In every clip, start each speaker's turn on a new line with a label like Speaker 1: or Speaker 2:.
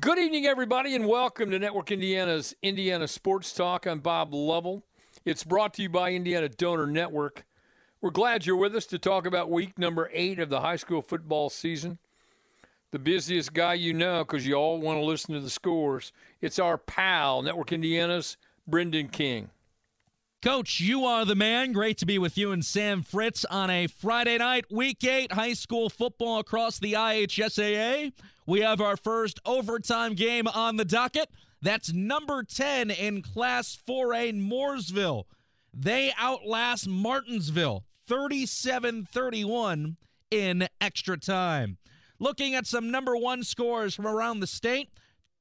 Speaker 1: Good evening, everybody, and welcome to Network Indiana's Indiana Sports Talk. I'm Bob Lovell. It's brought to you by Indiana Donor Network. We're glad you're with us to talk about week number eight of the high school football season. The busiest guy you know because you all want to listen to the scores. It's our pal, Network Indiana's Brendan King.
Speaker 2: Coach, you are the man. Great to be with you and Sam Fritz on a Friday night, week eight, high school football across the IHSAA. We have our first overtime game on the docket. That's number 10 in Class 4A Mooresville. They outlast Martinsville 37 31 in extra time. Looking at some number one scores from around the state.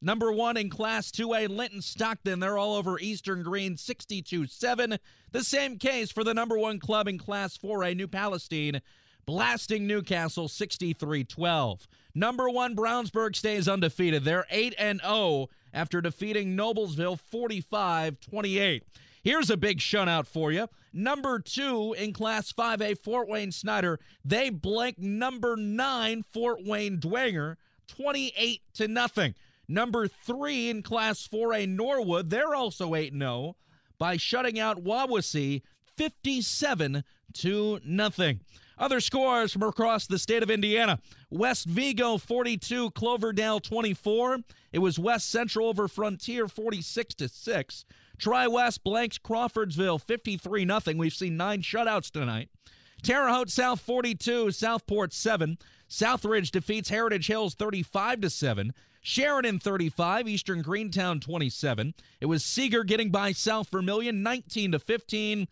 Speaker 2: Number one in Class 2A, Linton Stockton. They're all over Eastern Greene, 62 7. The same case for the number one club in Class 4A, New Palestine, blasting Newcastle 63 12. Number one, Brownsburg stays undefeated. They're 8 and 0 after defeating Noblesville 45 28. Here's a big shutout for you. Number two in Class 5A, Fort Wayne Snyder. They blank number nine, Fort Wayne Dwenger, 28 to nothing. Number three in Class 4A Northwood, they're also 8 0 by shutting out Wawasee 57 to nothing. Other scores from across the state of Indiana. West Vigo 42, Cloverdale 24. It was West Central over Frontier 46 to 6. Tri West blanks Crawfordsville 53 0. We've seen nine shutouts tonight. Terre Haute South 42, Southport 7. Southridge defeats Heritage Hills 35 to 7. Sheridan 35, Eastern Greentown 27. It was Seeger getting by South Vermillion 19 to 15.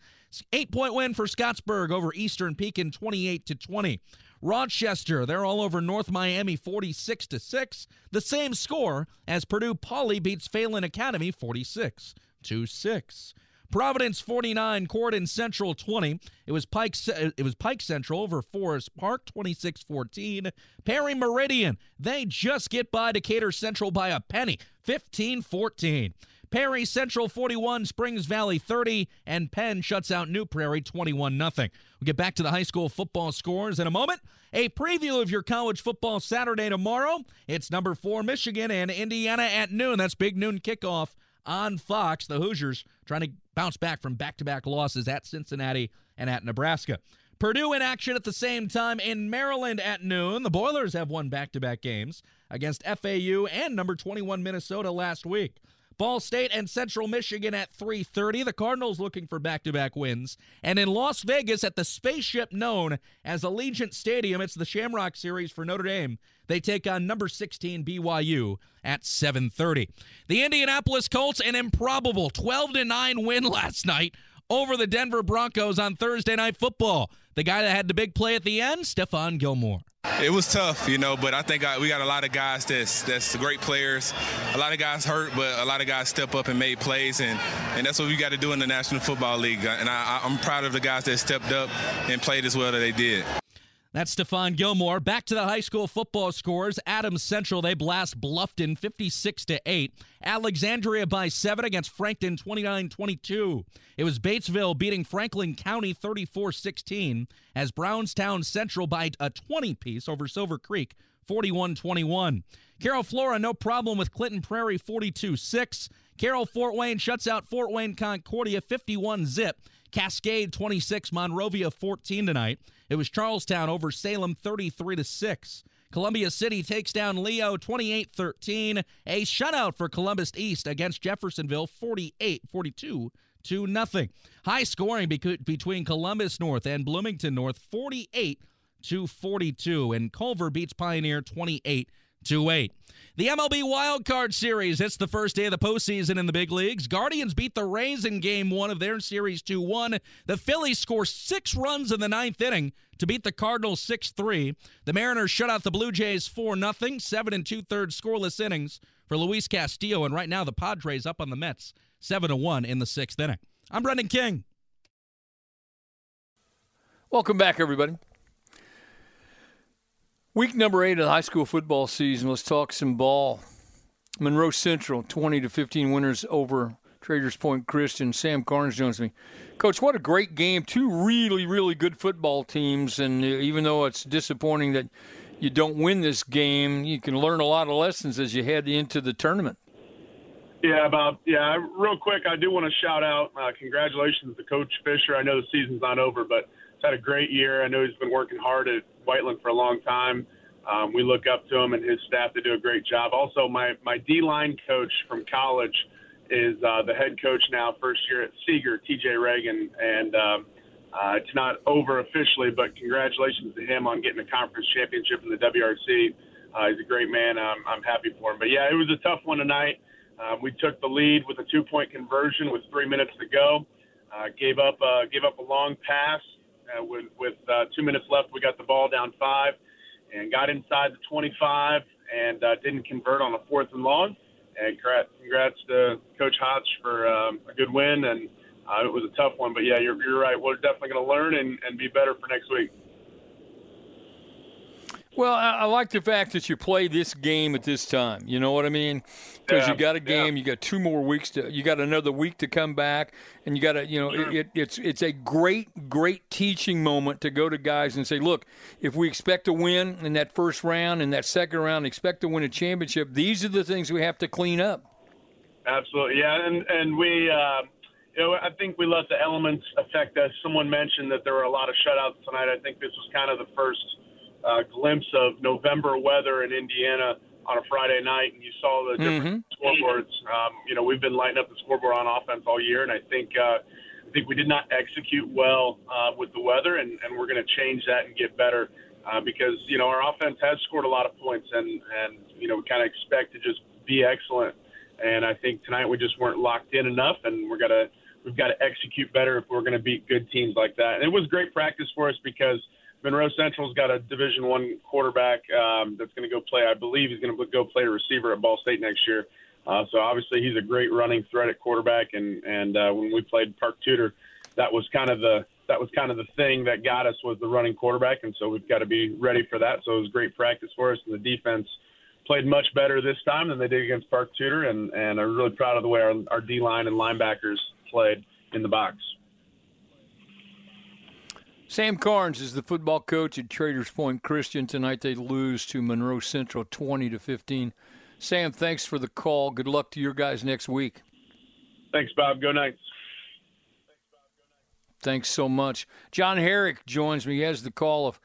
Speaker 2: Eight point win for Scottsburg over Eastern Pekin 28 to 20. Rochester, they're all over North Miami 46 to 6. The same score as Purdue Poly beats Phalen Academy 46 to 6. Providence 49, Corydon Central 20. It was Pike uh, it was Pike Central over Forest Park 26-14. Perry Meridian, they just get by Decatur Central by a penny, 15-14. Perry Central 41, Springs Valley 30, and Penn shuts out New Prairie 21 0. We'll get back to the high school football scores in a moment. A preview of your college football Saturday tomorrow. It's number four Michigan and Indiana at noon. That's big noon kickoff on Fox. The Hoosiers trying to bounce back from back to back losses at Cincinnati and at Nebraska. Purdue in action at the same time in Maryland at noon. The Boilers have won back to back games against FAU and number 21 Minnesota last week. Ball State and Central Michigan at 3:30. The Cardinals looking for back-to-back wins. And in Las Vegas at the spaceship known as Allegiant Stadium, it's the Shamrock Series for Notre Dame. They take on number 16 BYU at 7:30. The Indianapolis Colts an improbable 12 to 9 win last night over the Denver Broncos on Thursday Night Football. The guy that had the big play at the end, Stephon Gilmore.
Speaker 3: It was tough, you know, but I think I, we got a lot of guys that's that's great players. A lot of guys hurt, but a lot of guys step up and made plays, and, and that's what we got to do in the National Football League. And I, I'm proud of the guys that stepped up and played as well as they did.
Speaker 2: That's Stephon Gilmore. Back to the high school football scores. Adams Central, they blast Bluffton 56 to 8. Alexandria by 7 against Frankton 29-22. It was Batesville beating Franklin County 34-16 as Brownstown Central by a 20 piece over Silver Creek 41-21. Carroll Flora no problem with Clinton Prairie 42-6. Carroll Fort Wayne shuts out Fort Wayne Concordia 51 zip. Cascade 26, Monrovia 14 tonight. It was Charlestown over Salem 33 to 6. Columbia City takes down Leo 28-13. A shutout for Columbus East against Jeffersonville 48-42 to nothing. High scoring between Columbus North and Bloomington North 48 to 42 and Culver beats Pioneer 28 to 8. The MLB Wild Card Series. It's the first day of the postseason in the big leagues. Guardians beat the Rays in game one of their series 2 1. The Phillies score six runs in the ninth inning to beat the Cardinals 6 3. The Mariners shut out the Blue Jays 4 0. Seven and two thirds scoreless innings for Luis Castillo. And right now, the Padres up on the Mets 7 1 in the sixth inning. I'm Brendan King.
Speaker 1: Welcome back, everybody. Week number eight of the high school football season. Let's talk some ball. Monroe Central, 20 to 15 winners over Traders Point Christian. Sam Carnes joins me. Coach, what a great game. Two really, really good football teams. And even though it's disappointing that you don't win this game, you can learn a lot of lessons as you head into the tournament.
Speaker 4: Yeah, about yeah. Real quick, I do want to shout out uh, congratulations to Coach Fisher. I know the season's not over, but had a great year. I know he's been working hard at Whiteland for a long time. Um, we look up to him and his staff. They do a great job. Also, my my D line coach from college is uh, the head coach now, first year at Seeger, T.J. Reagan, and um, uh, it's not over officially, but congratulations to him on getting a conference championship in the WRC. Uh, he's a great man. I'm, I'm happy for him. But yeah, it was a tough one tonight. Uh, we took the lead with a two-point conversion with three minutes to go. Uh, gave up uh, gave up a long pass uh, with, with uh, two minutes left. We got the ball down five and got inside the 25 and uh, didn't convert on a fourth and long. And congrats to Coach Hodge for um, a good win. And uh, it was a tough one, but yeah, you're, you're right. We're definitely going to learn and, and be better for next week.
Speaker 1: Well, I, I, like the fact that you play this game at this time. You know what I mean? Because yeah, you got a game, yeah. you got two more weeks to, you got another week to come back, and you got to, you know, it, it, it's it's a great, great teaching moment to go to guys and say, look, if we expect to win in that first round and that second round, expect to win a championship. These are the things we have to clean up.
Speaker 4: Absolutely, yeah, and and we. Uh, you know, I think we let the elements affect us. Someone mentioned that there were a lot of shutouts tonight. I think this was kind of the first uh, glimpse of November weather in Indiana on a Friday night, and you saw the different mm-hmm. scoreboards. Um, you know, we've been lighting up the scoreboard on offense all year, and I think uh, I think we did not execute well uh, with the weather, and, and we're going to change that and get better. Uh, because you know our offense has scored a lot of points, and and you know we kind of expect to just be excellent. And I think tonight we just weren't locked in enough, and we're gonna we've got to execute better if we're going to beat good teams like that. And it was great practice for us because Monroe Central's got a Division One quarterback um, that's going to go play. I believe he's going to go play a receiver at Ball State next year. Uh, so obviously he's a great running threat at quarterback. And and uh, when we played Park Tudor, that was kind of the that was kind of the thing that got us was the running quarterback. And so we've got to be ready for that. So it was great practice for us. And the defense played much better this time than they did against Park Tudor. And and I'm really proud of the way our, our D line and linebackers played in the box.
Speaker 1: Sam Carnes is the football coach at Traders Point Christian. Tonight they lose to Monroe Central 20 to 15. Sam, thanks for the call. Good luck to your guys next week.
Speaker 4: Thanks, Bob. Go Knights.
Speaker 1: Thanks so much. John Herrick joins me. He has the call of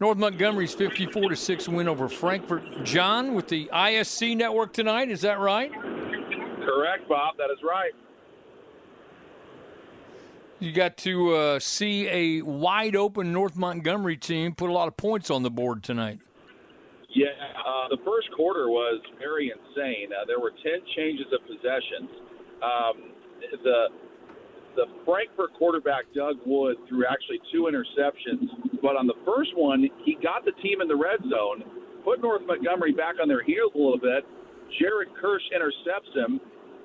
Speaker 1: North Montgomery's 54 to 6 win over Frankfort. John with the ISC network tonight, is that right?
Speaker 5: Correct, Bob. That is right.
Speaker 1: You got to uh, see a wide open North Montgomery team put a lot of points on the board tonight.
Speaker 5: Yeah, uh, the first quarter was very insane. Uh, there were 10 changes of possessions. Um, the the Frankfort quarterback Doug Wood threw actually two interceptions, but on the first one, he got the team in the red zone, put North Montgomery back on their heels a little bit. Jared Kirsch intercepts him,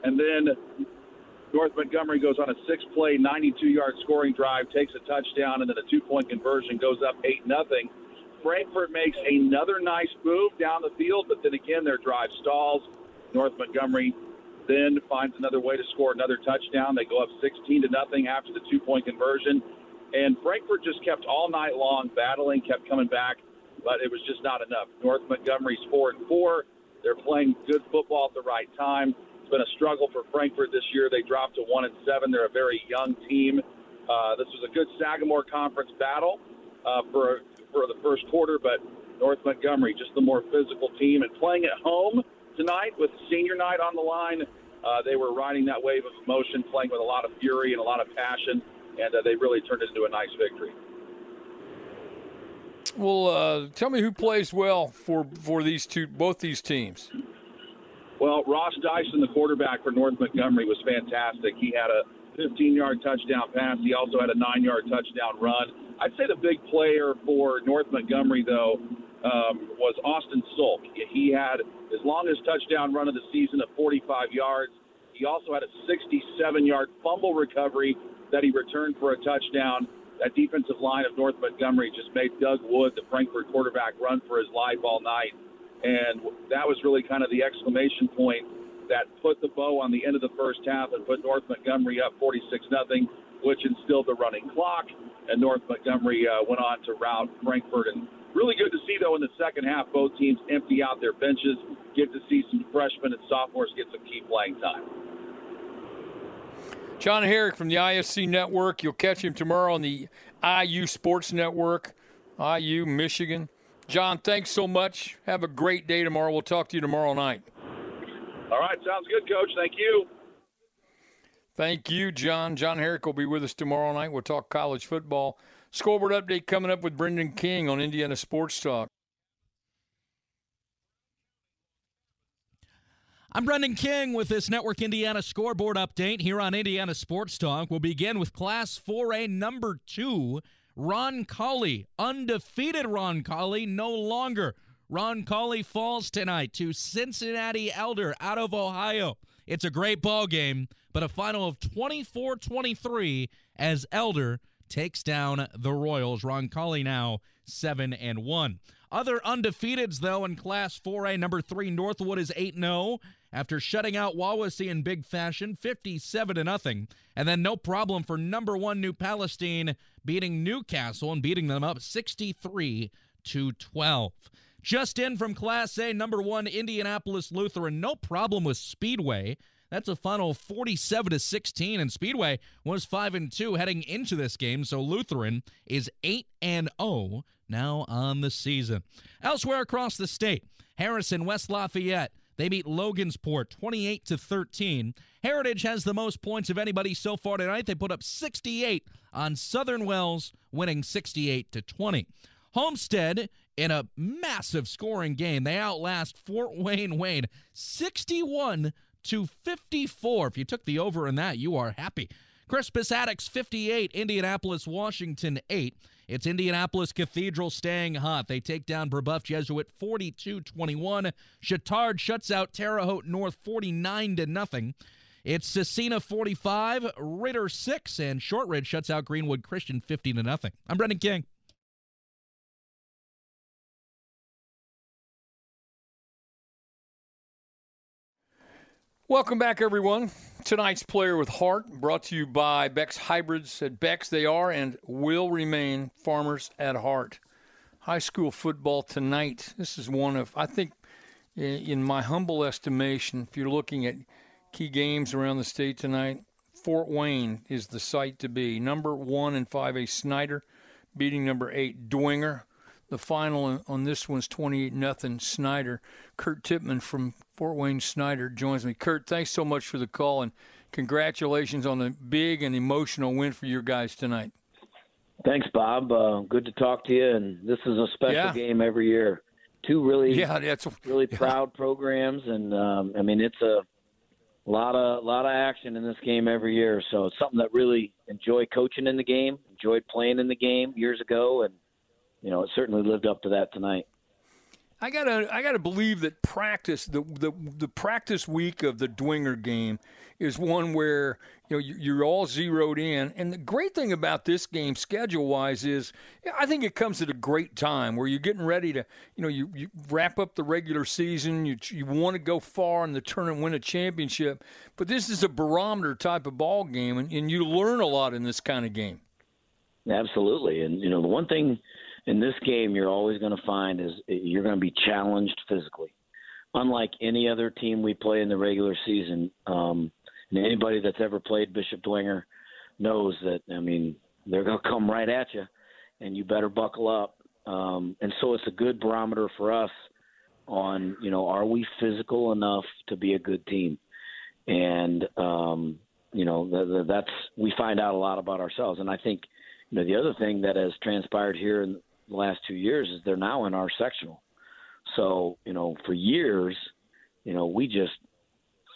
Speaker 5: and then North Montgomery goes on a six play, 92 yard scoring drive, takes a touchdown, and then a two point conversion goes up 8 nothing. Frankfort makes another nice move down the field, but then again, their drive stalls. North Montgomery then finds another way to score another touchdown. They go up 16 to nothing after the two point conversion. And Frankfort just kept all night long battling, kept coming back, but it was just not enough. North Montgomery's 4 and 4. They're playing good football at the right time. It's been a struggle for Frankfort this year. They dropped to one and seven. They're a very young team. Uh, this was a good Sagamore Conference battle uh, for for the first quarter, but North Montgomery just the more physical team and playing at home tonight with senior night on the line. Uh, they were riding that wave of emotion, playing with a lot of fury and a lot of passion, and uh, they really turned it into a nice victory.
Speaker 1: Well, uh, tell me who plays well for for these two, both these teams.
Speaker 5: Well, Ross Dyson, the quarterback for North Montgomery, was fantastic. He had a 15 yard touchdown pass. He also had a nine yard touchdown run. I'd say the big player for North Montgomery, though, um, was Austin Sulk. He had his longest touchdown run of the season at 45 yards. He also had a 67 yard fumble recovery that he returned for a touchdown. That defensive line of North Montgomery just made Doug Wood, the Frankfort quarterback, run for his life all night. And that was really kind of the exclamation point that put the bow on the end of the first half and put North Montgomery up 46 nothing, which instilled the running clock. And North Montgomery uh, went on to rout Frankfort and really good to see, though, in the second half, both teams empty out their benches, get to see some freshmen and sophomores get some key playing time.
Speaker 1: John Herrick from the ISC Network. You'll catch him tomorrow on the IU Sports Network, IU, Michigan. John, thanks so much. Have a great day tomorrow. We'll talk to you tomorrow night.
Speaker 5: All right, sounds good, Coach. Thank you.
Speaker 1: Thank you, John. John Herrick will be with us tomorrow night. We'll talk college football. Scoreboard update coming up with Brendan King on Indiana Sports Talk.
Speaker 2: I'm Brendan King with this Network Indiana scoreboard update here on Indiana Sports Talk. We'll begin with Class 4A number two. Roncalli, undefeated Roncalli, no longer. Roncalli falls tonight to Cincinnati Elder out of Ohio. It's a great ball game, but a final of 24-23 as Elder takes down the Royals. Roncalli now 7 and 1. Other undefeateds though in Class 4A number 3 Northwood is 8 0 after shutting out Wawasee in big fashion, 57 to nothing. And then no problem for number one New Palestine beating Newcastle and beating them up 63 to 12. Just in from Class A, number one Indianapolis Lutheran, no problem with Speedway. That's a final 47 to 16 and Speedway was 5 and 2 heading into this game, so Lutheran is 8 and 0 now on the season. Elsewhere across the state, Harrison West Lafayette they beat Logansport 28 to 13. Heritage has the most points of anybody so far tonight. They put up 68 on Southern Wells, winning 68 to 20. Homestead in a massive scoring game. They outlast Fort Wayne Wayne 61 to 54. If you took the over in that, you are happy. Crispus Attucks 58, Indianapolis Washington 8. It's Indianapolis Cathedral staying hot. They take down Brebeuf Jesuit 42-21. Chatard shuts out Terre Haute North 49 to nothing. It's Scecina 45, Ritter 6, and Shortridge shuts out Greenwood Christian 50 to nothing. I'm Brendan King.
Speaker 1: Welcome back, everyone. Tonight's Player with Heart brought to you by Beck's Hybrids. At Beck's, they are and will remain farmers at heart. High school football tonight. This is one of, I think, in my humble estimation, if you're looking at key games around the state tonight, Fort Wayne is the site to be. Number one and 5A Snyder beating number eight Dwenger. The final on this one's 28 nothing Snyder. Kurt Tippmann from Fort Wayne Snyder joins me. Kurt, thanks so much for the call and congratulations on the big and emotional win for your guys tonight.
Speaker 6: Thanks, Bob. Uh, good to talk to you. And this is a special yeah. game every year. Two really,
Speaker 1: yeah, that's
Speaker 6: really yeah. proud programs, and um, I mean it's a lot of lot of action in this game every year. So it's something that really enjoy coaching in the game, enjoyed playing in the game years ago, and you know it certainly lived up to that tonight.
Speaker 1: I gotta I gotta believe that practice the the the practice week of the Dwenger game is one where you know you're all zeroed in. And the great thing about this game schedule wise is I think it comes at a great time where you're getting ready to you know you, you wrap up the regular season. You you want to go far in the tournament, win a championship. But this is a barometer type of ball game, and, and you learn a lot in this kind of game.
Speaker 6: Absolutely, and you know the one thing in this game you're always going to find is you're going to be challenged physically. Unlike any other team we play in the regular season, um, and anybody that's ever played Bishop Dwenger knows that. I mean, they're going to come right at you, and you better buckle up. Um, and so it's a good barometer for us on you know are we physical enough to be a good team, and um, you know the, the, that's we find out a lot about ourselves. And I think you know the other thing that has transpired here in the last two years is they're now in our sectional. So, you know, for years, you know, we just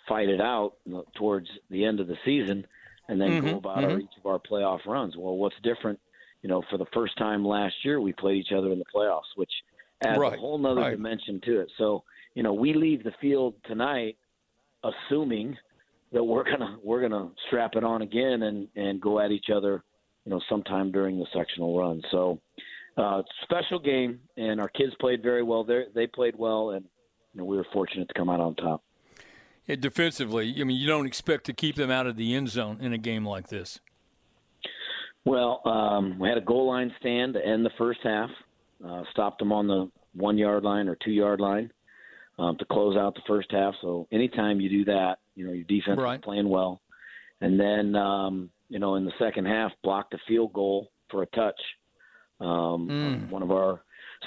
Speaker 6: fight it out towards the end of the season and then mm-hmm, go about mm-hmm. our, each of our playoff runs. Well, what's different, you know, for the first time last year, we played each other in the playoffs, which adds right, a whole nother right. dimension to it. So, you know, we leave the field tonight assuming that we're gonna we're gonna strap it on again and and go at each other, you know, sometime during the sectional run. So, uh, special game, and our kids played very well. They they played well, and you know, we were fortunate to come out on top.
Speaker 1: Yeah, defensively, I mean, you don't expect to keep them out of the end zone in a game like this.
Speaker 6: Well, um, we had a goal line stand to end the first half, uh, stopped them on the one yard line or two yard line um, to close out the first half. So anytime you do that, you know your defense
Speaker 1: Right.
Speaker 6: is playing well, and then um, you know in the second half blocked a field goal for a touch. Um,
Speaker 1: Mm.
Speaker 6: One of our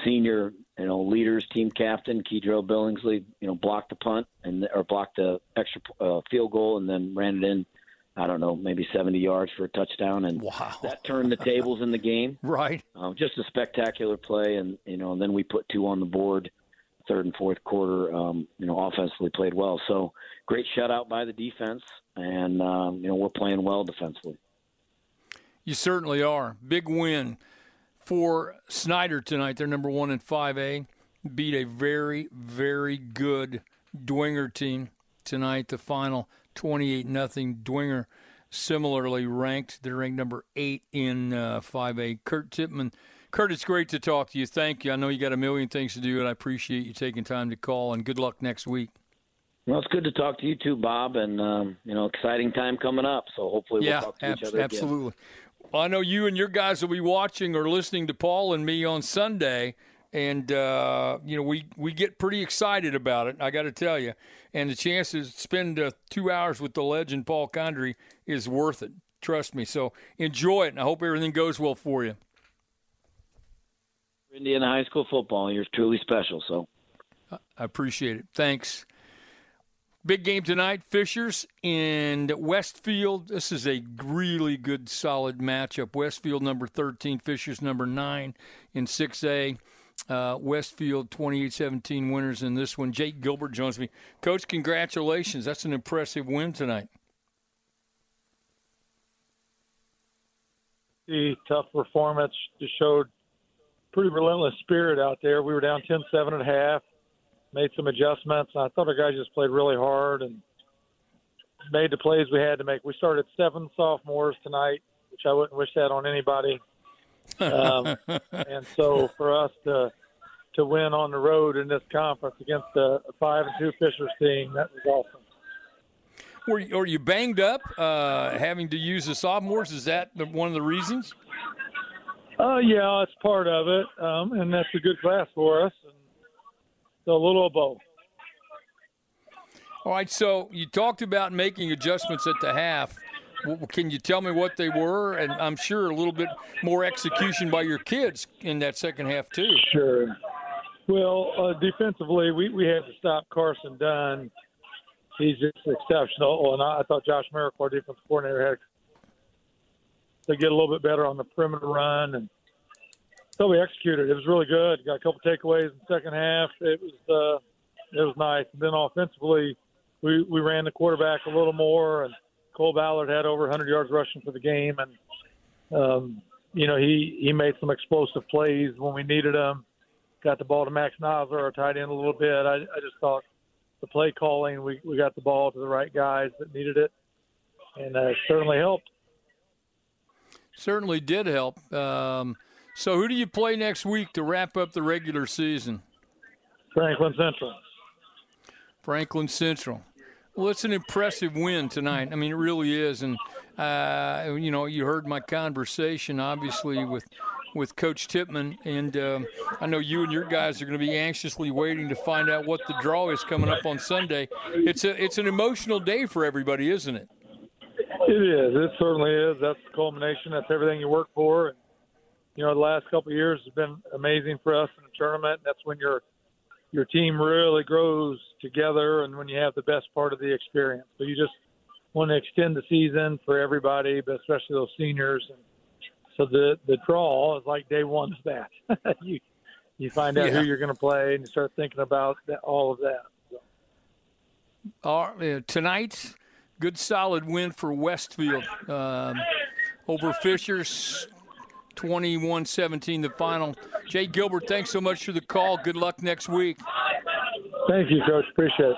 Speaker 6: senior you know leaders, team captain Kedro Billingsley, you know blocked the punt and or blocked the extra uh, field goal and then ran it in. I don't know, maybe 70 yards for a touchdown, and
Speaker 1: Wow.
Speaker 6: that turned the tables in the game.
Speaker 1: Right.
Speaker 6: Um, just a spectacular play, and you know, and then we put two on the board, third and fourth quarter. Um, you know, offensively played well. So great shutout by the defense, and um, you know we're playing well defensively.
Speaker 1: You certainly are. Big win for Snyder tonight. They're number one in 5A. Beat a very, very good Dwenger team tonight. The final 28 nothing. Dwenger similarly ranked. They're ranked number eight in uh, 5A. Kurt Tippmann. Kurt, it's great to talk to you. Thank you. I know you got a million things to do, and I appreciate you taking time to call. And good luck next week.
Speaker 6: Well, it's good to talk to you too, Bob, and um, you know, exciting time coming up. So hopefully
Speaker 1: yeah,
Speaker 6: we'll talk to
Speaker 1: abs-
Speaker 6: each other again.
Speaker 1: Well, I know you and your guys will be watching or listening to Paul and me on Sunday, and uh, you know we we get pretty excited about it. I got to tell you, and the chance to spend uh, two hours with the legend Paul Condry is worth it. Trust me. So enjoy it, and I hope everything goes well for you.
Speaker 6: Indiana high school football, you're truly special. So
Speaker 1: I appreciate it. Thanks. Big game tonight, Fishers and Westfield. This is a really good, solid matchup. Westfield number 13, Fishers number 9 in 6A. Uh, Westfield 28 17 winners in this one. Jake Gilbert joins me. Coach, congratulations. That's an impressive win tonight.
Speaker 7: the tough performance just showed pretty relentless spirit out there. We were down 10 7 at half, made some adjustments. And I thought our guys just played really hard and made the plays we had to make. We started seven sophomores tonight, which I wouldn't wish that on anybody. Um, and so for us to to win on the road in this conference against a five and two Fishers team, that was awesome.
Speaker 1: Were you, are you banged up uh, having to use the sophomores? Is that the, one of the reasons?
Speaker 7: Uh, yeah, it's part of it, um, and that's a good class for us. And so a little of both.
Speaker 1: All right, so you talked about making adjustments at the half. Can you tell me what they were? And I'm sure a little bit more execution by your kids in that second half too.
Speaker 7: Sure. Well, uh, defensively, we, we had to stop Carson Dunn. He's just exceptional. And I, I thought Josh Merrick, our defense coordinator, had to get a little bit better on the perimeter run. And so we executed. It was really good. Got a couple takeaways in the second half. It was uh, it was nice. And then offensively, we, we ran the quarterback a little more. And Cole Ballard had over 100 yards rushing for the game. And, um, you know, he, he made some explosive plays when we needed them got the ball to Max Nosler, our tight end, a little bit. I, I just thought the play calling, we, we got the ball to the right guys that needed it, and uh, certainly helped.
Speaker 1: Certainly did help. Um, so who do you play next week to wrap up the regular season?
Speaker 7: Franklin Central.
Speaker 1: Franklin Central. Well, it's an impressive win tonight. I mean, it really is. And uh, you know, you heard my conversation, obviously, with with Coach Tippmann, and um, I know you and your guys are going to be anxiously waiting to find out what the draw is coming up on Sunday. It's a it's an emotional day for everybody, isn't it?
Speaker 7: It is. It certainly is. That's the culmination. That's everything you work for. And you know, the last couple of years has been amazing for us in the tournament. That's when your your team really grows together, and when you have the best part of the experience. So you just want to extend the season for everybody, but especially those seniors. And so the the draw is like day one of that. you you find out
Speaker 1: Yeah.
Speaker 7: who you're going to play, and you start thinking about that, all of that. So,
Speaker 1: All right, uh, tonight, good solid win for Westfield um, over Fishers, 21-17 the final. Jay Gilbert, thanks so much for the call. Good luck next week.
Speaker 7: thank you, Coach. Appreciate it.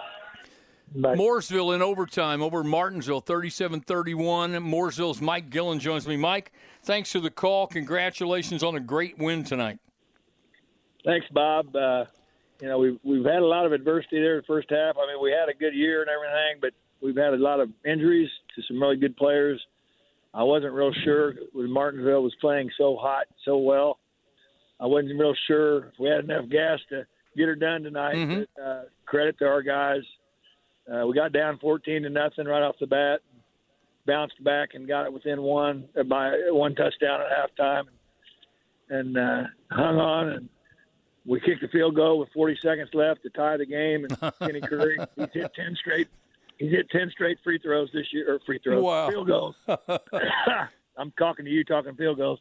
Speaker 7: Bye.
Speaker 1: Mooresville in overtime over Martinsville, 37-31. Mooresville's Mike Gillen joins me. Mike, thanks for the call. Congratulations on a great win tonight.
Speaker 8: Thanks, Bob. Uh, you know, we've we've had a lot of adversity there in the first half. I mean, we had a good year and everything, but we've had a lot of injuries to some really good players. I wasn't real sure when Martinsville was playing so hot, so well. I wasn't real sure if we had enough gas to get her done tonight.
Speaker 1: Mhm.
Speaker 8: But, uh, credit to our guys. Uh, we got down 14 to nothing right off the bat, bounced back and got it within one uh, by one touchdown at halftime, and uh, hung on. And we kicked a field goal with 40 seconds left to tie the game. And Kenny Curry, he's hit 10 straight. He's hit 10 straight free throws this year, or free throws,
Speaker 1: Wow.
Speaker 8: field goals. I'm talking to you, talking field goals.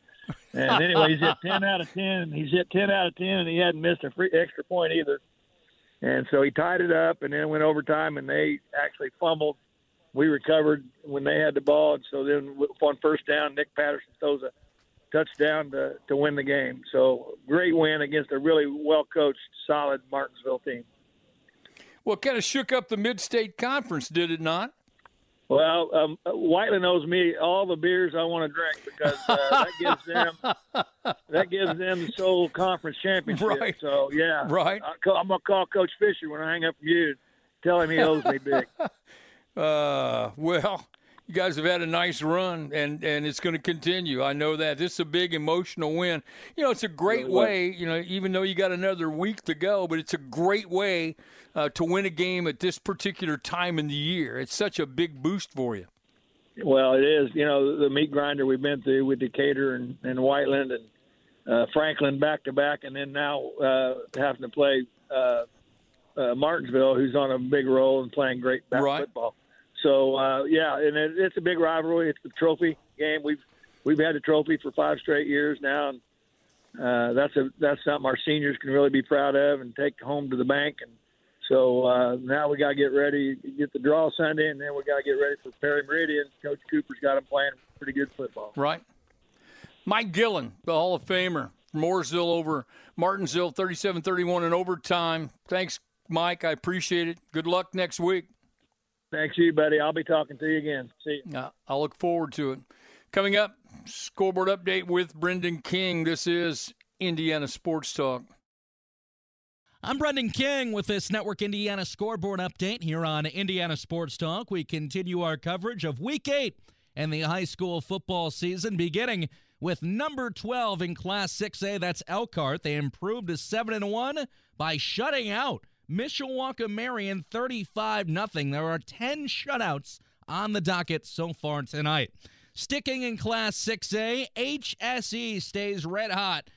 Speaker 8: And anyway, he's hit 10 out of 10. He's hit 10 out of 10, and he hadn't missed a free extra point either. And so he tied it up, and then went overtime, and they actually fumbled. We recovered when they had the ball, and so then on first down, Nick Patterson throws a touchdown to to win the game. So great win against a really well coached, solid Martinsville team.
Speaker 1: Well, kind of shook up the mid-state conference, did it not?
Speaker 8: Well, um, Whiteland owes me all the beers I want to drink because uh, that gives them that gives them the sole conference championship.
Speaker 1: Right.
Speaker 8: So yeah,
Speaker 1: Right.
Speaker 8: I, I'm gonna call Coach Fisher when I hang up from you, tell him he owes me big.
Speaker 1: Uh, well, you guys have had a nice run, and and it's going to continue. I know that this is a big emotional win. You know, it's a great
Speaker 8: Really
Speaker 1: way. You know, even though you got another week to go, but it's a great way uh, to win a game at this particular time in the year. It's such a big boost for you.
Speaker 8: Well, it is. You know, the meat grinder we've been through with Decatur and, and Whiteland and uh, Franklin back to back, and then now uh, having to play uh, uh, Martinsville, who's on a big role and playing great
Speaker 1: Right.
Speaker 8: football. So uh, yeah, and it, it's a big rivalry. It's the trophy game. We've we've had the trophy for five straight years now, and uh, that's a that's something our seniors can really be proud of and take home to the bank. And so uh, now we got to get ready, get the draw Sunday, and then we got to get ready for Perry Meridian. Coach Cooper's got them playing pretty good football.
Speaker 1: Right. Mike Gillen, the Hall of Famer, Mooresville over Martinsville, 37-31 in overtime. Thanks, Mike. I appreciate it. Good luck next week.
Speaker 8: Thanks, you, buddy. I'll be talking to you again. See you.
Speaker 1: Uh, I'll look forward to it. Coming up, scoreboard update with Brendan King. This is Indiana Sports Talk.
Speaker 2: I'm Brendan King with this Network Indiana scoreboard update here on Indiana Sports Talk. We continue our coverage of Week 8 and the high school football season, beginning with number 12 in Class 6A. That's Elkhart. They improved to 7 and 1 by shutting out Mishawaka Marion 35 0. There are 10 shutouts on the docket so far tonight. Sticking in Class 6A, HSE stays red hot.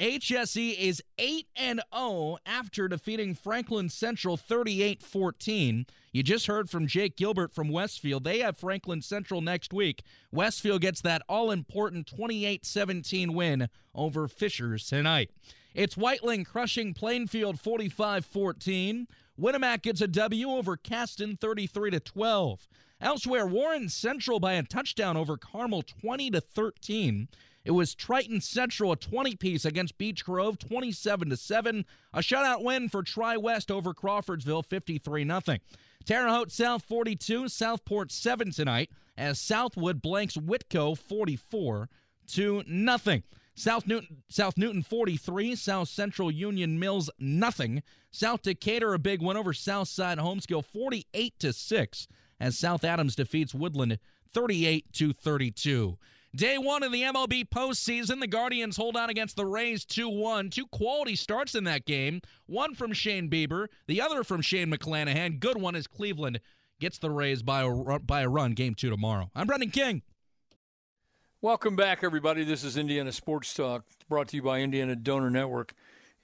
Speaker 2: HSE is 8 and 0 after defeating Franklin Central 38-14. You just heard from Jake Gilbert from Westfield. They have Franklin Central next week. Westfield gets that all-important 28-17 win over Fishers tonight. It's Whiteland crushing Plainfield 45-14. Winamac gets a W over Caston 33 12. Elsewhere, Warren Central by a touchdown over Carmel 20 13. It was Triton Central a 20 piece against Beech Grove 27 7. A shutout win for Tri West over Crawfordsville 53 0. Terre Haute South 42, Southport 7 tonight as Southwood blanks Whitko 44 to nothing. South Newton, South Newton 43, South Central Union Mills nothing. South Decatur a big win over Southside Homeskill 48 to 6 as South Adams defeats Woodland 38 to 32. Day one of the MLB postseason, the Guardians hold on against the Rays 2 1. Two quality starts in that game. One from Shane Bieber, the other from Shane McClanahan. Good one as Cleveland gets the Rays by a, by a run. Game two tomorrow. I'm Brendan King.
Speaker 1: Welcome back, everybody. This is Indiana Sports Talk, brought to you by Indiana Donor Network.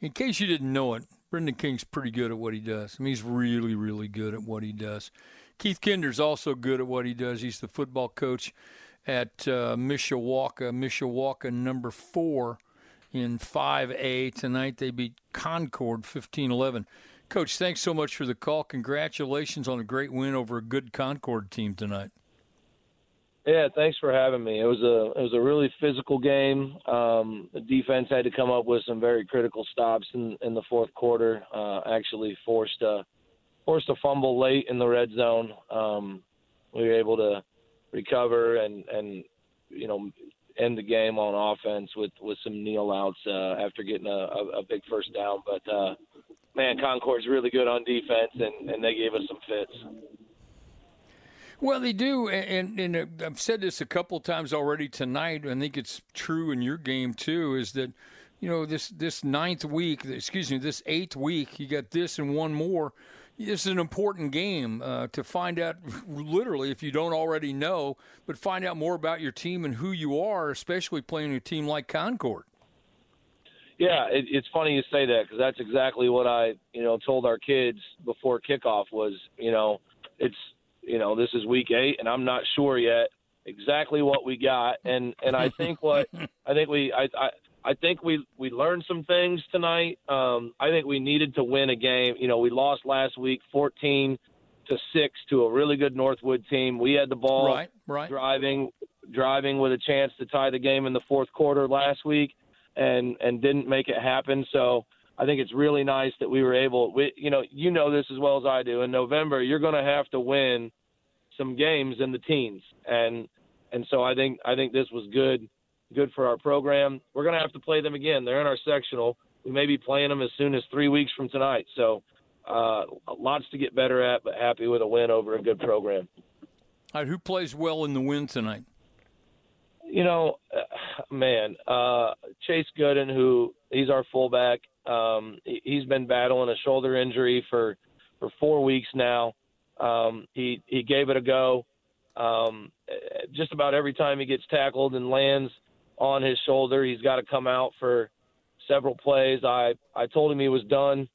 Speaker 1: In case you didn't know it, Brendan King's pretty good at what he does. I mean, he's really, really good at what he does. Keith Kinder's also good at what he does. He's the football coach at uh, Mishawaka, Mishawaka number four in 5A. Tonight they beat Concord 15 11. Coach, thanks so much for the call. Congratulations on a great win over a good Concord team tonight.
Speaker 9: Yeah, thanks for having me. It was a it was a really physical game. Um, the defense had to come up with some very critical stops in, in the fourth quarter. Uh, actually forced a forced a fumble late in the red zone. Um, we were able to recover and and you know end the game on offense with with some kneel outs uh, after getting a, a, a big first down. But uh, man, Concord's really good on defense, and and they gave us some fits.
Speaker 1: Well, they do, and, and, and I've said this a couple times already tonight. I think it's true in your game too. Is that you know, this this ninth week, excuse me, this eighth week, you got this and one more. This is an important game uh, to find out, literally, if you don't already know, but find out more about your team and who you are, especially playing a team like Concord.
Speaker 9: Yeah, it, it's funny you say that because that's exactly what I, you know, told our kids before kickoff was, you know, it's, you know, this is week eight, and I'm not sure yet exactly what we got, and and I think what I think we I, I I think we we learned some things tonight. Um, I think we needed to win a game. You know, we lost last week, fourteen to six, to a really good Northwood team. We had the ball
Speaker 1: right, right.
Speaker 9: driving, driving with a chance to tie the game in the fourth quarter last week, and and didn't make it happen. So I think it's really nice that we were able. We, you know, you know this as well as I do. In November, you're going to have to win some games in the teens, and and so I think I think this was good good for our program. We're going to have to play them again. They're in our sectional. We may be playing them as soon as three weeks from tonight. So, uh, lots to get better at, but happy with a win over a good program.
Speaker 1: All right, who plays well in the win tonight?
Speaker 9: You know, man, uh, Chase Gooden, who he's our fullback. Um, he's been battling a shoulder injury for for four weeks now. Um, he he gave it a go. Um, just about every time he gets tackled and lands on his shoulder. He's got to come out for several plays. I I told him he was done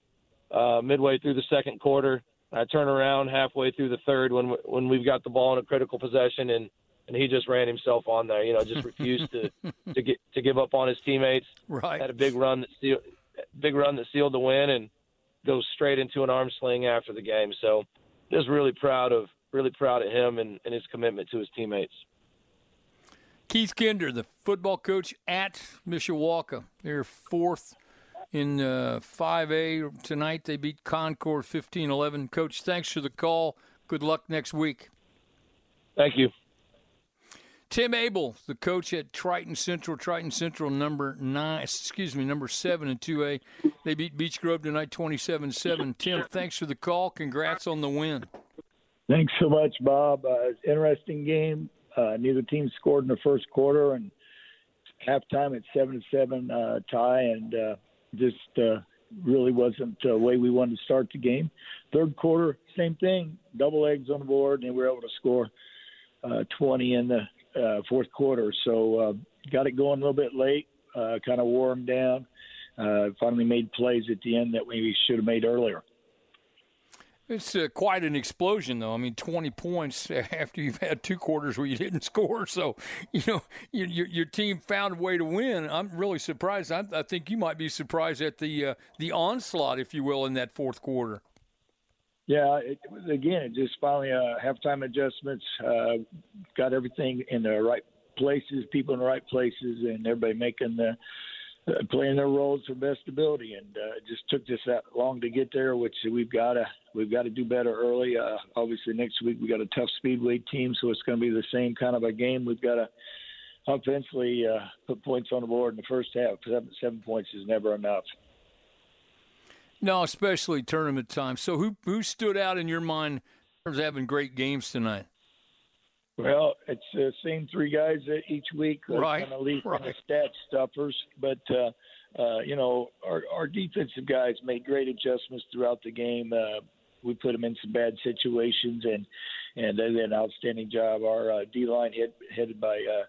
Speaker 9: uh, midway through the second quarter. I turn around halfway through the third when when we've got the ball in a critical possession and and he just ran himself on there. You know, just refused to to get to give up on his teammates.
Speaker 1: Right.
Speaker 9: Had a big run that sealed big run that sealed the win and goes straight into an arm sling after the game. So just really proud of really proud of him and, and his commitment to his teammates.
Speaker 1: Keith Kinder, the football coach at Mishawaka. They're fourth in uh, 5A tonight. They beat Concord 15 11. Coach, thanks for the call. Good luck next week.
Speaker 9: Thank you.
Speaker 1: Tim Abel, the coach at Triton Central. Triton Central, number nine, excuse me, number seven in 2A. They beat Beech Grove tonight 27 7. Tim, thanks for the call. Congrats on the win.
Speaker 10: Thanks so much, Bob. Uh, interesting game. Uh, neither team scored in the first quarter, and halftime at 7 7 uh, tie, and uh, just uh, really wasn't the way we wanted to start the game. Third quarter, same thing, double eggs on the board, and we were able to score uh, 20 in the uh, fourth quarter. So uh, got it going a little bit late, uh, kind of wore them down. Uh, finally made plays at the end that we should have made earlier.
Speaker 1: It's uh, quite an explosion, though. I mean, 20 points after you've had two quarters where you didn't score. So, you know, your, your, team found a way to win. I'm really surprised. I, I think you might be surprised at the uh, the onslaught, if you will, in that fourth quarter.
Speaker 10: Yeah, it, again, it just finally uh, halftime adjustments uh, got everything in the right places, people in the right places, and everybody making the uh, playing their roles to best ability, and uh, it just took us that long to get there, which we've got to we've got to do better early. Uh, obviously, next week we got a tough speedway team, so it's going to be the same kind of a game. We've got to offensively uh, put points on the board in the first half. Seven, seven points is never enough.
Speaker 1: No, especially tournament time. So, who who stood out in your mind in terms of having great games tonight?
Speaker 10: Well, it's the same three guys each week, uh,
Speaker 1: right?
Speaker 10: Kind of lead
Speaker 1: right.
Speaker 10: the stat stuffers, but uh, uh, you know our our defensive guys made great adjustments throughout the game. Uh, we put them in some bad situations, and and they did an outstanding job. Our uh, D line head, headed by uh,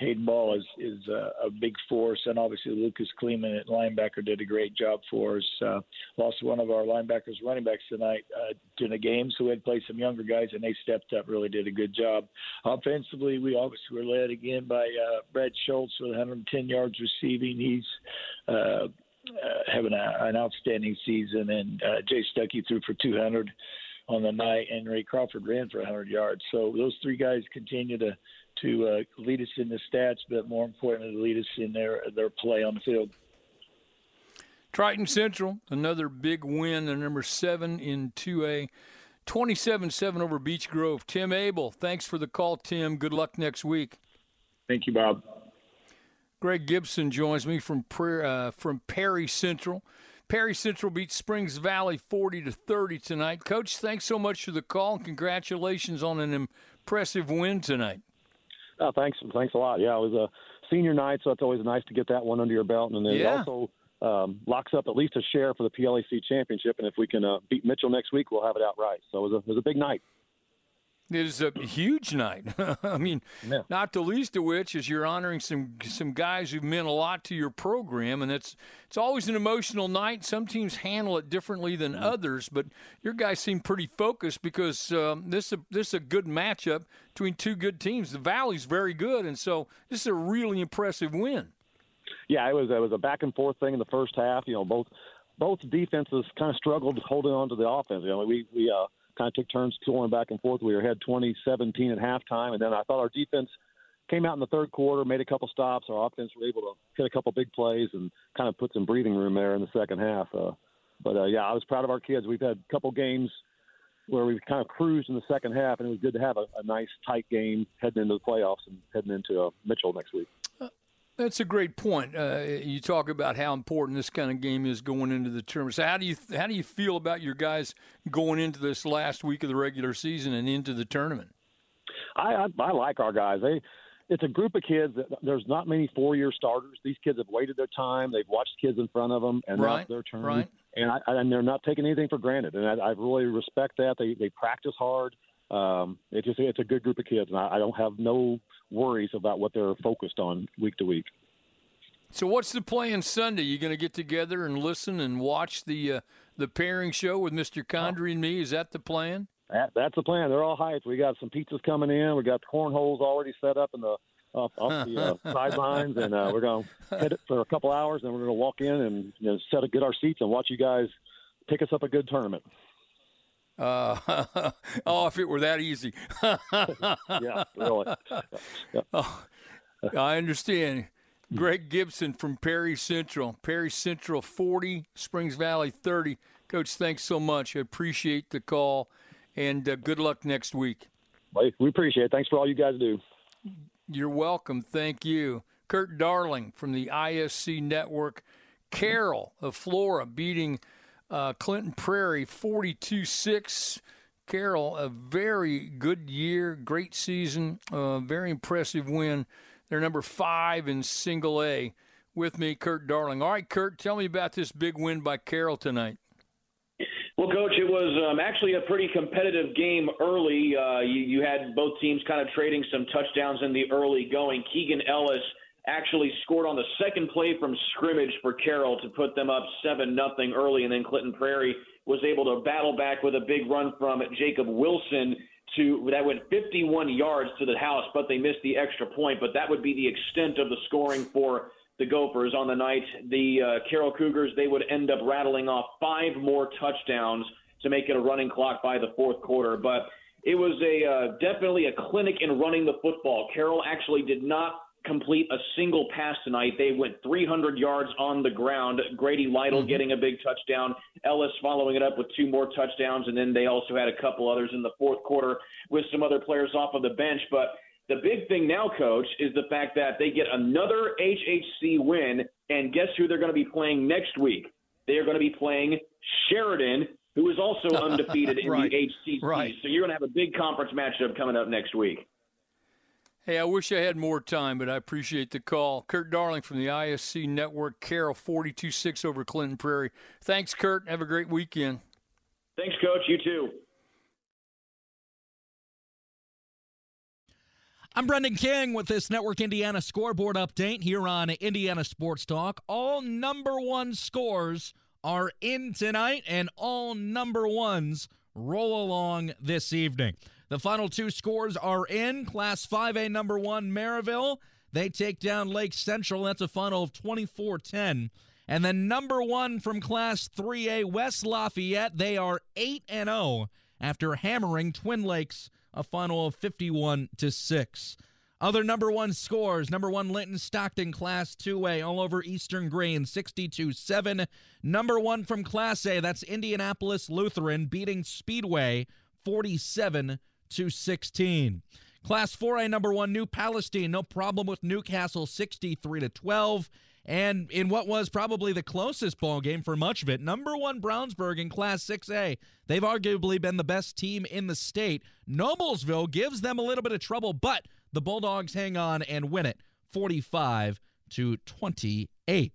Speaker 10: Hayden Ball is is uh, a big force, and obviously Lucas Kleeman at linebacker did a great job for us. Uh, lost one of our linebackers, running backs tonight uh, in a game, so we had to play some younger guys, and they stepped up, really did a good job. Offensively, we obviously were led again by uh, Brad Schultz with 110 yards receiving. He's uh, uh, having a, an outstanding season, and uh, Jay Stuckey threw for 200 on the night, and Ray Crawford ran for 100 yards. So those three guys continue to to uh, lead us in the stats, but more importantly, to lead us in their their play on the field.
Speaker 1: Triton Central, another big win, the number seven in 2A. 27 7 over Beech Grove. Tim Abel, thanks for the call, Tim. Good luck next week.
Speaker 10: Thank you, Bob.
Speaker 1: Greg Gibson joins me from uh, from Perry Central. Perry Central beats Springs Valley 40 to 30 tonight. Coach, thanks so much for the call and congratulations on an impressive win tonight.
Speaker 11: Oh, thanks, thanks a lot. Yeah, it was a senior night, so it's always nice to get that one under your belt. And then
Speaker 1: Yeah.
Speaker 11: it also um, locks up at least a share for the PLAC championship. And if we can uh, beat Mitchell next week, we'll have it outright. So it was a, it was a big night.
Speaker 1: It is a huge night. I mean,
Speaker 11: Yeah.
Speaker 1: not the least of which is you're honoring some some guys who've meant a lot to your program, and it's it's always an emotional night. Some teams handle it differently than others, but your guys seem pretty focused because um, this is a, this is a good matchup between two good teams. The Valley's very good, and so this is a really impressive win.
Speaker 11: Yeah, it was it was a back and forth thing in the first half. You know, both both defenses kind of struggled holding on to the offense. You know, we we uh, kind of took turns going back and forth. We were ahead 20-17 at halftime, and then I thought our defense came out in the third quarter, made a couple stops. Our offense were able to hit a couple big plays and kind of put some breathing room there in the second half. Uh, but uh, yeah, I was proud of our kids. We've had a couple games where we've kind of cruised in the second half, and it was good to have a, a nice tight game heading into the playoffs and heading into uh, Mitchell next week.
Speaker 1: That's a great point. Uh, you talk about how important this kind of game is going into the tournament. So how do you how do you feel about your guys going into this last week of the regular season and into the tournament?
Speaker 11: I, I I like our guys. They it's a group of kids that there's not many four year starters. These kids have waited their time. They've watched kids in front of them, and now
Speaker 1: Right,
Speaker 11: it's their turn.
Speaker 1: right.
Speaker 11: And I, and they're not taking anything for granted. And I, I really respect that. They they practice hard. Um, it's just it's a good group of kids, and I, I don't have no worries about what they're focused on week to week.
Speaker 1: So what's the plan Sunday? You going to get together and listen and watch the uh, the pairing show with Mr. Condry and me? Is that the plan?
Speaker 11: That, that's the plan. They're all hyped. We got some pizzas coming in. We got cornholes already set up in the off, off the uh, sidelines, and uh, we're going to hit it for a couple hours. And we're going to walk in and you know, set a get our seats and watch you guys pick us up a good tournament.
Speaker 1: Uh, oh, if it were that easy.
Speaker 11: Yeah, really.
Speaker 1: Oh, I understand. Greg Gibson from Perry Central. Perry Central 40, Springs Valley 30. Coach, thanks so much. I appreciate the call, and uh, good luck next week.
Speaker 11: We appreciate it. Thanks for all you guys do.
Speaker 1: You're welcome. Thank you. Kurt Darling from the ISC Network. Carroll of Flora beating uh, Clinton Prairie 42 6. Carroll, a very good year, great season, uh, very impressive win. They're number five in single A. With me, Kurt Darling. All right, Kurt, tell me about this big win by Carroll tonight.
Speaker 12: Well, Coach, it was um, actually a pretty competitive game early. Uh, you, you had both teams kind of trading some touchdowns in the early going. Keegan Ellis actually scored on the second play from scrimmage for Carroll to put them up seven nothing early, and then Clinton Prairie was able to battle back with a big run from Jacob Wilson to that went 51 yards to the house, but they missed the extra point. But that would be the extent of the scoring for the Gophers on the night. The uh, Carroll Cougars they would end up rattling off five more touchdowns to make it a running clock by the fourth quarter. But it was a uh, definitely a clinic in running the football. Carroll actually did not complete a single pass tonight. They went 300 yards on the ground. Grady Lytle mm-hmm. getting a big touchdown. Ellis following it up with two more touchdowns, and then they also had a couple others in the fourth quarter with some other players off of the bench. But the big thing now, coach, is the fact that they get another HHC win, and guess who they're going to be playing next week? They are going to be playing Sheridan, who is also undefeated in
Speaker 1: Right.
Speaker 12: the HCC.
Speaker 1: Right.
Speaker 12: So you're going to have a big conference matchup coming up next week.
Speaker 1: Hey, I wish I had more time, but I appreciate the call. Kurt Darling from the ISC Network, Carroll 42 6 over Clinton Prairie. Thanks, Kurt. Have a great weekend.
Speaker 12: Thanks, coach. You too.
Speaker 2: I'm Brendan King with this Network Indiana scoreboard update here on Indiana Sports Talk. All number one scores are in tonight, and all number ones roll along this evening. The final two scores are in. Class 5A number one, Merrillville. They take down Lake Central. That's a final of 24 10. And then number one from Class 3A, West Lafayette. They are 8 and 0 after hammering Twin Lakes a final of 51 to 6. Other number one scores number one, Linton Stockton, Class 2A, all over Eastern Greene, 62 7. Number one from Class A, that's Indianapolis Lutheran, beating Speedway, 47 to 16. Class 4A, number one, New Palestine, no problem with Newcastle, 63 to 12. And in what was probably the closest ball game for much of it, number one Brownsburg in Class 6A. They've arguably been the best team in the state. Noblesville gives them a little bit of trouble, but the Bulldogs hang on and win it 45 to 28.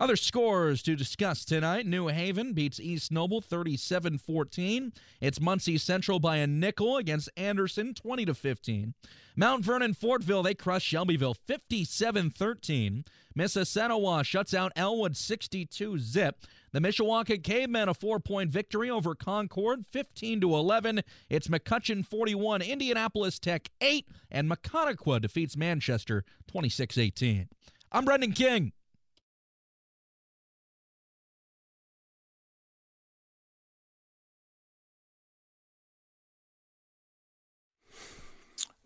Speaker 2: Other scores to discuss tonight. New Haven beats East Noble 37-14. It's Muncie Central by a nickel against Anderson 20 15. Mount Vernon Fortville they crush Shelbyville 57-13. Mississinewa shuts out Elwood 62 zip. The Mishawaka Cavemen a 4-point victory over Concord 15 to 11. It's McCutcheon 41, Indianapolis Tech 8 and Maconaquah defeats Manchester 26-18. I'm Brendan King.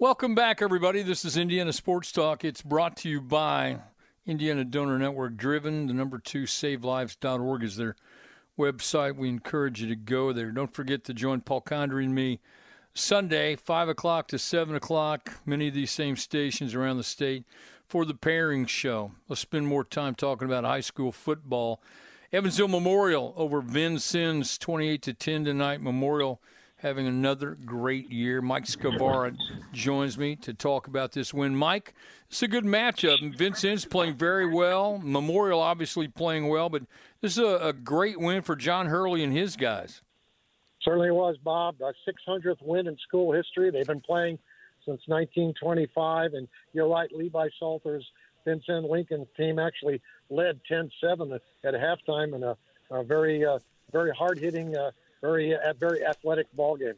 Speaker 1: Welcome back, everybody. This is Indiana Sports Talk. It's brought to you by Indiana Donor Network Driven. The number two savelives.org is their website. We encourage you to go there. Don't forget to join Paul Condry and me Sunday, 5 o'clock to 7 o'clock, many of these same stations around the state for the pairing show. Let's spend more time talking about high school football. Evansville Memorial over Vincennes 28 to 10 tonight. Memorial having another great year. Mike Scavara joins me to talk about this win. Mike, it's a good matchup. Vincennes playing very well. Memorial obviously playing well, but this is a, a great win for John Hurley and his guys.
Speaker 13: Certainly was, Bob. A 600th win in school history. They've been playing since 1925, and you're right, Levi Salters, Vincennes Lincoln team actually led 10-7 at halftime in a, a very, uh, very hard-hitting uh, very very athletic ball game.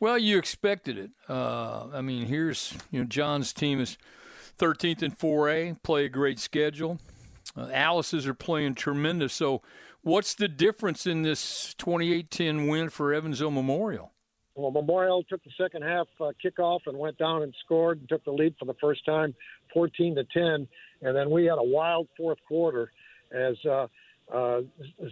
Speaker 1: Well, you expected it. Uh, I mean, here's you know John's team is 13th in 4A, play a great schedule. Uh, Alice's are playing tremendous. So, what's the difference in this 28-10 win for Evansville Memorial?
Speaker 13: Well, Memorial took the second half uh, kickoff and went down and scored and took the lead for the first time, 14 to 10, and then we had a wild fourth quarter as uh, uh,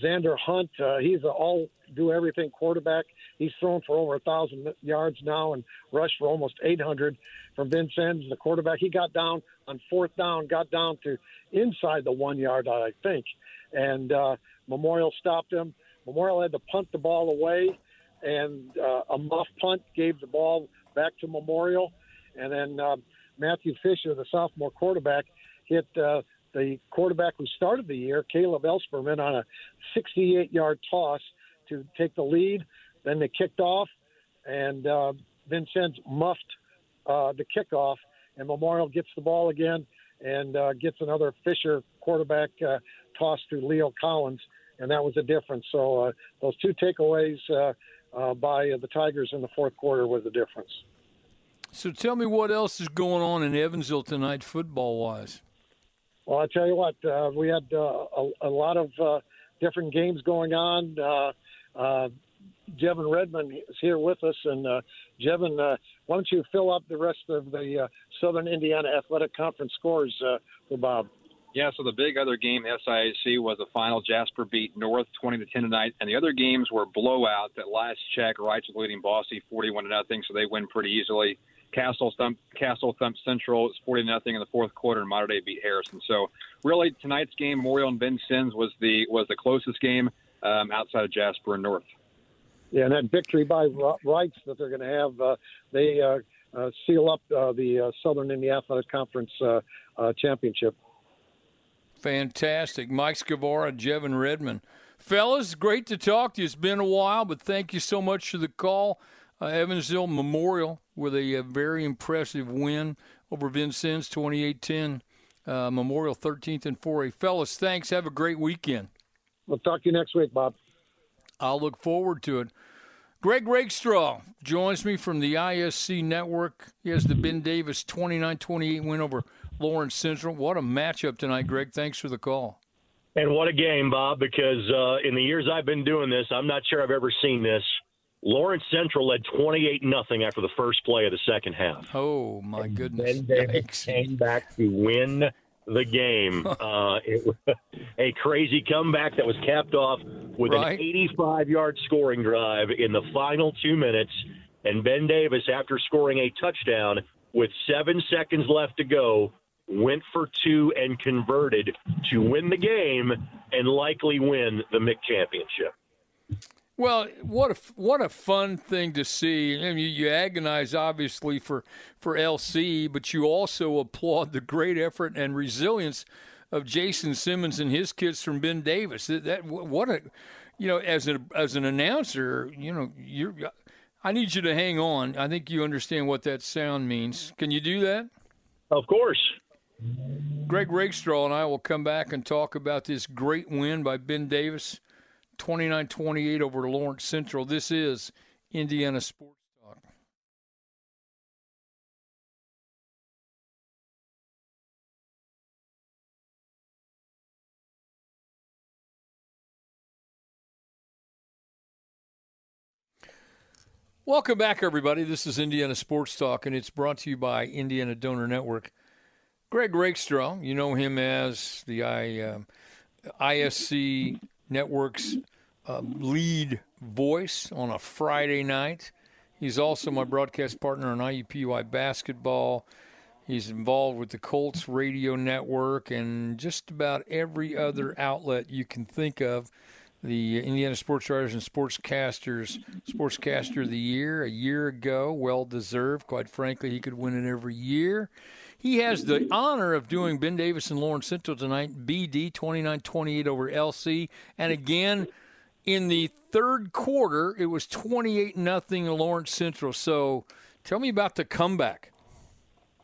Speaker 13: Xander Hunt, uh, he's an all do everything quarterback. He's thrown for over a thousand yards now and rushed for almost 800 from Vincennes, the quarterback. He got down on fourth down, got down to inside the one yard, I think, and uh, Memorial stopped him. Memorial had to punt the ball away, and uh, a muff punt gave the ball back to Memorial, and then uh, Matthew Fisher, the sophomore quarterback, hit uh, the quarterback who started the year, Caleb Elsperman, on a 68 yard toss to take the lead. Then they kicked off, and uh, Vincennes muffed uh, the kickoff, and Memorial gets the ball again and uh, gets another Fisher quarterback uh, toss to Leo Collins, and that was the difference. So uh, those two takeaways uh, uh, by the Tigers in the fourth quarter was the difference.
Speaker 1: So tell me what else is going on in Evansville tonight, football wise.
Speaker 13: Well, I tell you what, uh, we had uh, a, a, lot of uh, different games going on. Uh, uh, Jevin Redmond is here with us, and uh, Jevin, uh, why don't you fill up the rest of the uh, Southern Indiana Athletic Conference scores uh, for Bob?
Speaker 14: Yeah, so the big other game, SIAC, was the final. Jasper beat North 20 to 10 tonight, and the other games were blowouts. At last check, Reitz leading Bosse 41 to nothing, so they win pretty easily. Castle thump Castle thump Central. It's forty nothing in the fourth quarter, and Mater Dei beat Harrison. So really, tonight's game, Memorial and Vincennes was the was the closest game um, outside of Jasper and North.
Speaker 13: Yeah, and that victory by Reitz that they're going to have, uh, they uh, uh, seal up uh, the uh, Southern Indiana Athletic Conference uh, championship.
Speaker 1: Fantastic, Mike Scavara, Jevin Redmond. Fellas, great to talk to you. It's been a while, but thank you so much for the call. Evansville Memorial with a, a very impressive win over Vincennes 28-10. Uh, Memorial 13th and 4A. Fellas, thanks. Have a great weekend.
Speaker 13: We'll talk to you next week, Bob.
Speaker 1: I'll look forward to it. Greg Rakestraw joins me from the ISC network. He has the Ben Davis 29 28 win over Lawrence Central. What a matchup tonight, Greg. Thanks for the call.
Speaker 15: And what a game, Bob, because uh, in the years I've been doing this, I'm not sure I've ever seen this. Lawrence Central led 28 nothing after the first play of the second half.
Speaker 1: Oh my
Speaker 15: and
Speaker 1: goodness!
Speaker 15: Ben Davis came back to win the game. uh, it was a crazy comeback that was capped off with
Speaker 1: right.
Speaker 15: an 85-yard scoring drive in the final two minutes. And Ben Davis, after scoring a touchdown with seven seconds left to go, went for two and converted to win the game and likely win the MIC championship.
Speaker 1: Well, what a what a fun thing to see. I mean, you, you agonize obviously for for LC, but you also applaud the great effort and resilience of Jason Simmons and his kids from Ben Davis. That, that what a you know as an as an announcer, you know you're. I need you to hang on. I think you understand what that sound means. Can you do that?
Speaker 15: Of course.
Speaker 1: Greg Rakestraw and I will come back and talk about this great win by Ben Davis 29 28 over Lawrence Central. This is Indiana Sports Talk. Welcome back, everybody. This is Indiana Sports Talk, and it's brought to you by Indiana Donor Network. Greg Rakestraw, you know him as the I, uh, ISC Network's um, lead voice on a Friday night. He's also my broadcast partner on IUPUI basketball. He's involved with the Colts radio network and just about every other outlet you can think of. The Indiana Sports Writers and Sportscasters Sportscaster of the Year a year ago, well deserved. Quite frankly, he could win it every year. He has the honor of doing Ben Davis and Lawrence Central tonight, BD 29 28 over LC. And again, in the third quarter, it was 28 nothing Lawrence Central. So tell me about the comeback.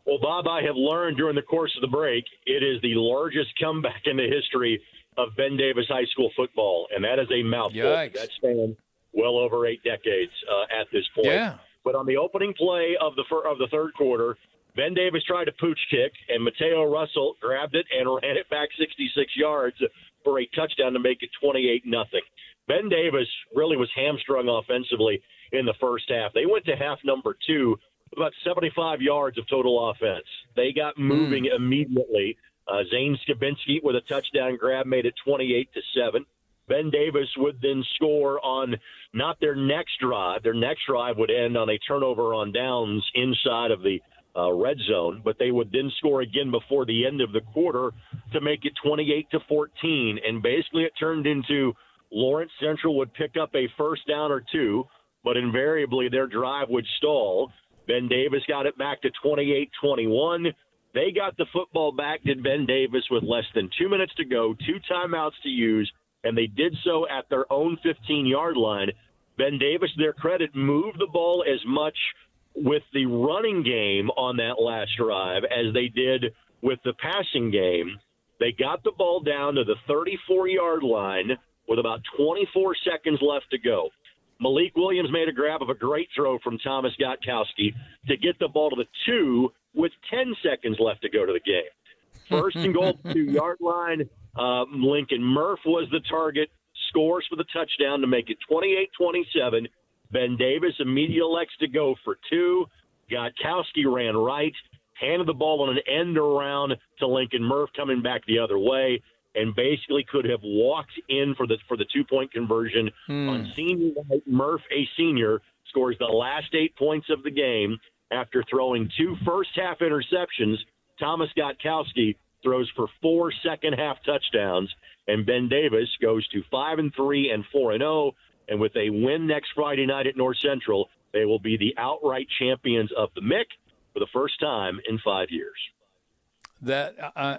Speaker 15: Well, Bob, I have learned during the course of the break, it is the largest comeback in the history of Ben Davis High School football, and that is a mouthful.
Speaker 1: Yikes.
Speaker 15: That spanned well over eight decades uh, at this point.
Speaker 1: Yeah.
Speaker 15: But on the opening play of the fir- of the third quarter, Ben Davis tried a pooch kick, and Mateo Russell grabbed it and ran it back 66 yards for a touchdown to make it 28 nothing. Ben Davis really was hamstrung offensively in the first half. They went to half number two with about 75 yards of total offense. They got moving
Speaker 1: Hmm.
Speaker 15: immediately. Uh, Zane Skabinski with a touchdown grab made it 28 to seven. Ben Davis would then score on not their next drive. Their next drive would end on a turnover on downs inside of the uh, red zone, but they would then score again before the end of the quarter to make it 28 to 14. And basically, it turned into Lawrence Central would pick up a first down or two, but invariably their drive would stall. Ben Davis got it back to 28 21. They got the football back, did Ben Davis, with less than two minutes to go, two timeouts to use, and they did so at their own 15 yard line. Ben Davis, to their credit, moved the ball as much with the running game on that last drive as they did with the passing game. They got the ball down to the 34 yard line with about 24 seconds left to go. Malik Williams made a grab of a great throw from Thomas Gotkowski to get the ball to the two with 10 seconds left to go to the game. First and goal, two yard line. Uh, Lincoln Murph was the target, scores for the touchdown to make it 28 27. Ben Davis immediately elects to go for two. Gotkowski ran right, handed the ball on an end around to Lincoln Murph coming back the other way, and basically could have walked in for the for the two point conversion
Speaker 1: Hmm.
Speaker 15: on senior night. Murph, a senior, scores the last eight points of the game after throwing two first half interceptions. Thomas Gotkowski throws for four second half touchdowns, and Ben Davis goes to five and three and four and zero. And with a win next Friday night at North Central, they will be the outright champions of the MIC for the first time in five years.
Speaker 1: That I,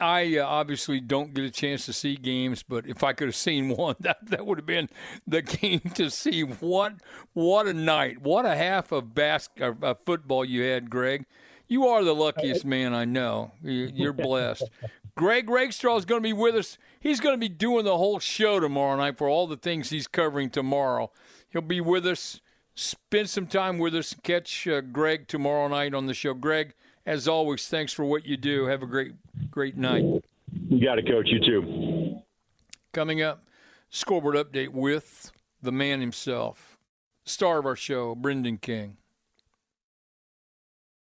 Speaker 1: I uh, obviously don't get a chance to see games, but if I could have seen one, that that would have been the game to see. What what a night! What a half of bas- of, of football you had, Greg. You are the luckiest man I know. You're blessed. Greg Rakestraw is going to be with us. He's going to be doing the whole show tomorrow night for all the things he's covering tomorrow. He'll be with us. Spend some time with us. Catch uh, Greg tomorrow night on the show. Greg, as always, thanks for what you do. Have a great, great night.
Speaker 15: You got it, Coach. You too.
Speaker 1: Coming up, scoreboard update with the man himself, star of our show, Brendan King.